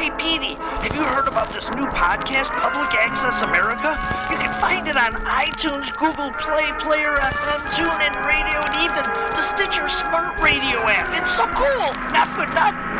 Hey, Petey, have you heard about this new podcast, Public Access America? You can find it on iTunes, Google Play, Player FM, TuneIn Radio, and even the Stitcher Smart Radio app. It's so cool! Not for nothing.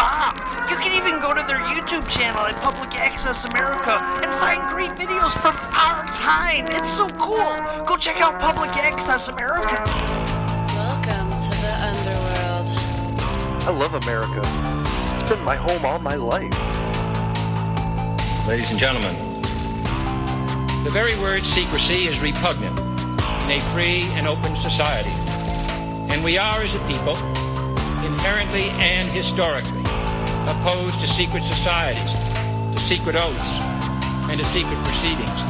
bomb. You can even go to their YouTube channel at Public Access America and find great videos from our time. It's so cool. Go check out Public Access America. Welcome to the underworld. I love America. It's been my home all my life. Ladies and gentlemen, the very word secrecy is repugnant in a free and open society. And we are, as a people, inherently and historically opposed to secret societies, to secret oaths, and to secret proceedings.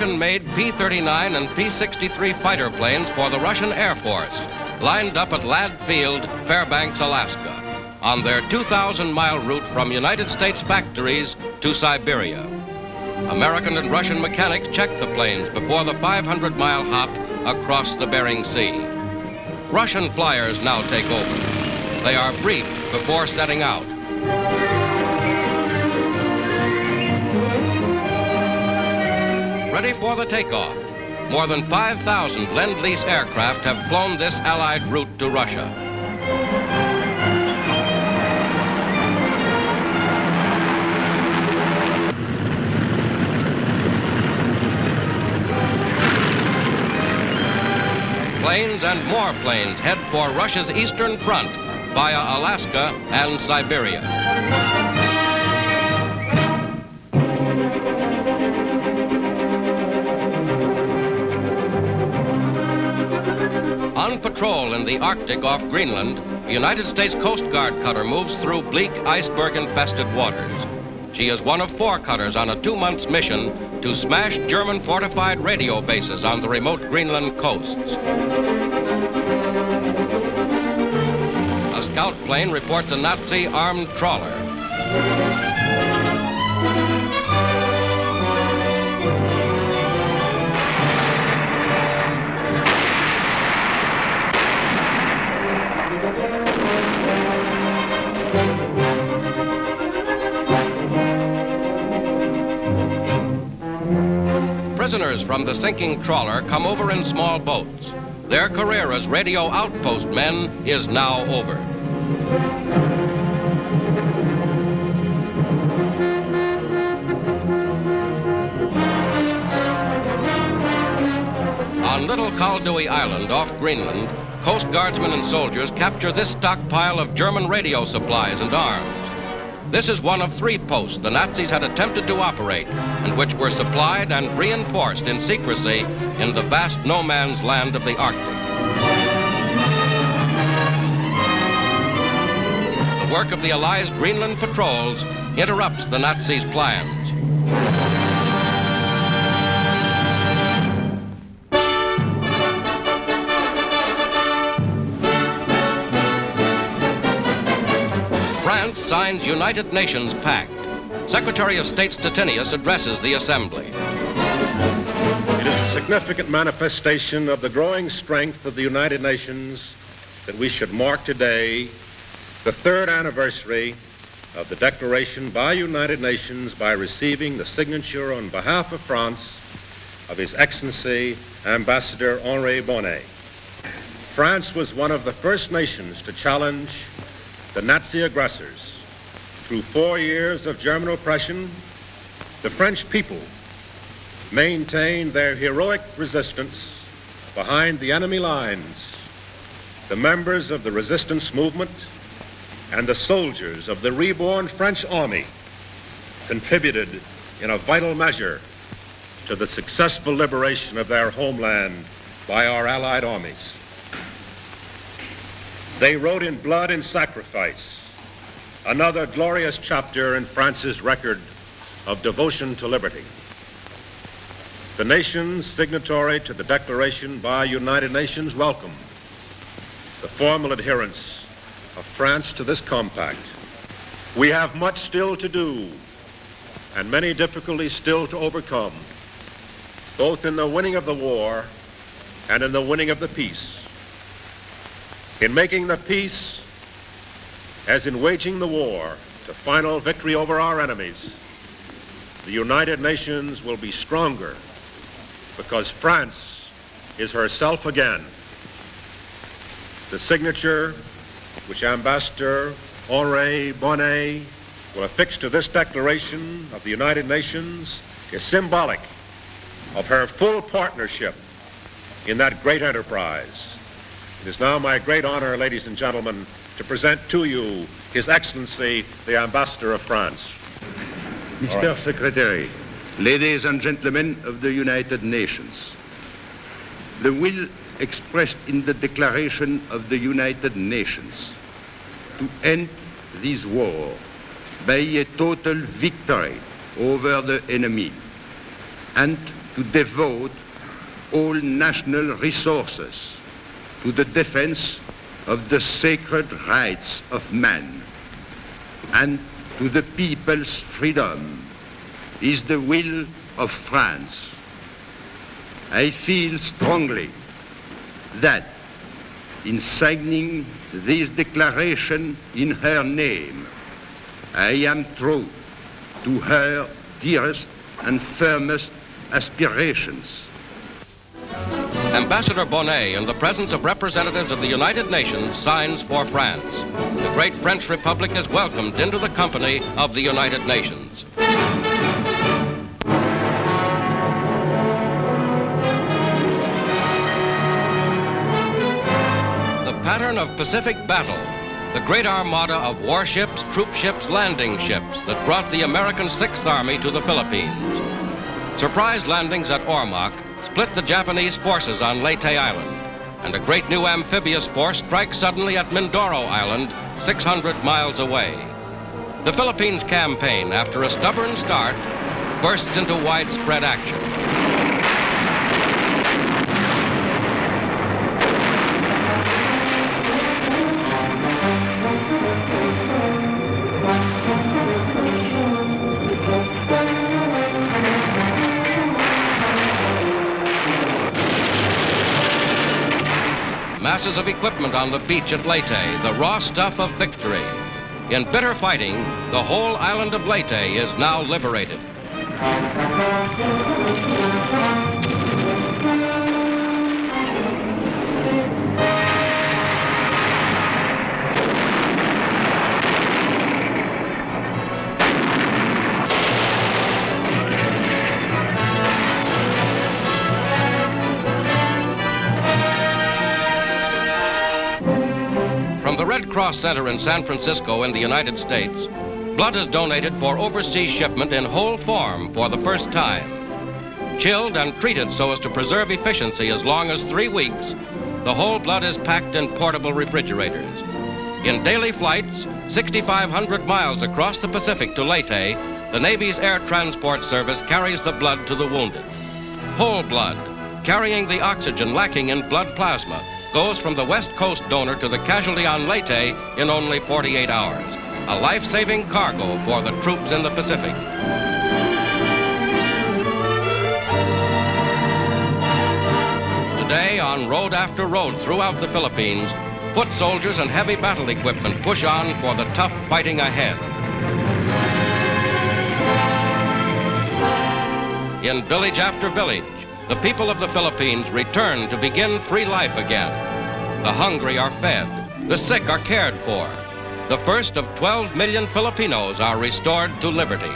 American made P 39 and P 63 fighter planes for the Russian Air Force, lined up at Ladd Field, Fairbanks, Alaska, on their 2,000 mile route from United States factories to Siberia. American and Russian mechanics checked the planes before the 500 mile hop across the Bering Sea. Russian flyers now take over. They are briefed before setting out. Ready for the takeoff. More than 5,000 Lend-Lease aircraft have flown this Allied route to Russia. Planes and more planes head for Russia's eastern front via Alaska and Siberia. On patrol in the Arctic off Greenland, a United States Coast Guard cutter moves through bleak iceberg-infested waters. She is one of four cutters on a two-month mission to smash German fortified radio bases on the remote Greenland coasts. A scout plane reports a Nazi armed trawler. Prisoners from the sinking trawler come over in small boats. Their career as radio outpost men is now over. On Little Koldewey Island off Greenland, Coast Guardsmen and soldiers capture this stockpile of German radio supplies and arms. This is one of three posts the Nazis had attempted to operate and which were supplied and reinforced in secrecy in the vast no man's land of the Arctic. The work of the Allies' Greenland patrols interrupts the Nazis' plans. France signs United Nations Pact. Secretary of State Stettinius addresses the assembly. It is a significant manifestation of the growing strength of the United Nations that we should mark today the third anniversary of the declaration by United Nations by receiving the signature on behalf of France of His Excellency Ambassador Henri Bonnet. France was one of the first nations to challenge the Nazi aggressors. Through four years of German oppression, the French people maintained their heroic resistance behind the enemy lines. The members of the resistance movement and the soldiers of the reborn French army contributed in a vital measure to the successful liberation of their homeland by our allied armies. They wrote in blood and sacrifice another glorious chapter in France's record of devotion to liberty. The nations signatory to the declaration by United Nations welcome the formal adherence of France to this compact. We have much still to do and many difficulties still to overcome, both in the winning of the war and in the winning of the peace. In making the peace, as in waging the war to final victory over our enemies, the United Nations will be stronger because France is herself again. The signature which Ambassador Henri Bonnet will affix to this declaration of the United Nations is symbolic of her full partnership in that great enterprise. It is now my great honor, ladies and gentlemen, to present to you His Excellency, the Ambassador of France. Mr. Secretary, ladies and gentlemen of the United Nations, the will expressed in the Declaration of the United Nations to end this war by a total victory over the enemy and to devote all national resources to the defense of the sacred rights of man and to the people's freedom is the will of France. I feel strongly that in signing this declaration in her name, I am true to her dearest and firmest aspirations. Ambassador Bonnet, in the presence of representatives of the United Nations, signs for France. The great French Republic is welcomed into the company of the United Nations. The pattern of Pacific battle, the great armada of warships, troop ships, landing ships that brought the American Sixth Army to the Philippines. Surprise landings at Ormoc split the Japanese forces on Leyte Island, and a great new amphibious force strikes suddenly at Mindoro Island, 600 miles away. The Philippines campaign, after a stubborn start, bursts into widespread action. Masses of equipment on the beach at Leyte, the raw stuff of victory. In bitter fighting, the whole island of Leyte is now liberated. Red Cross Center in San Francisco in the United States, blood is donated for overseas shipment in whole form for the first time. Chilled and treated so as to preserve efficiency as long as three weeks, the whole blood is packed in portable refrigerators. In daily flights, 6,500 miles across the Pacific to Leyte, the Navy's Air Transport Service carries the blood to the wounded. Whole blood, carrying the oxygen lacking in blood plasma, goes from the West Coast donor to the casualty on Leyte in only 48 hours. a life saving cargo for the troops in the Pacific. Today, on road after road throughout the Philippines, foot soldiers and heavy battle equipment push on for the tough fighting ahead. In village after village, the people of the Philippines return to begin free life again. The hungry are fed, the sick are cared for. The first of 12 million Filipinos are restored to liberty.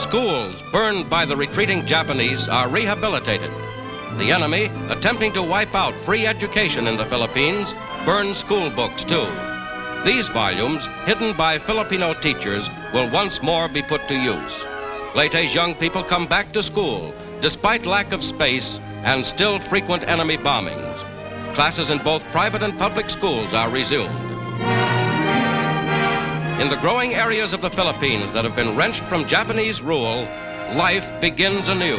Schools burned by the retreating Japanese are rehabilitated. The enemy, attempting to wipe out free education in the Philippines, burned school books too. These volumes, hidden by Filipino teachers, will once more be put to use. Leyte's young people come back to school despite lack of space and still frequent enemy bombings. Classes in both private and public schools are resumed. In the growing areas of the Philippines that have been wrenched from Japanese rule, life begins anew.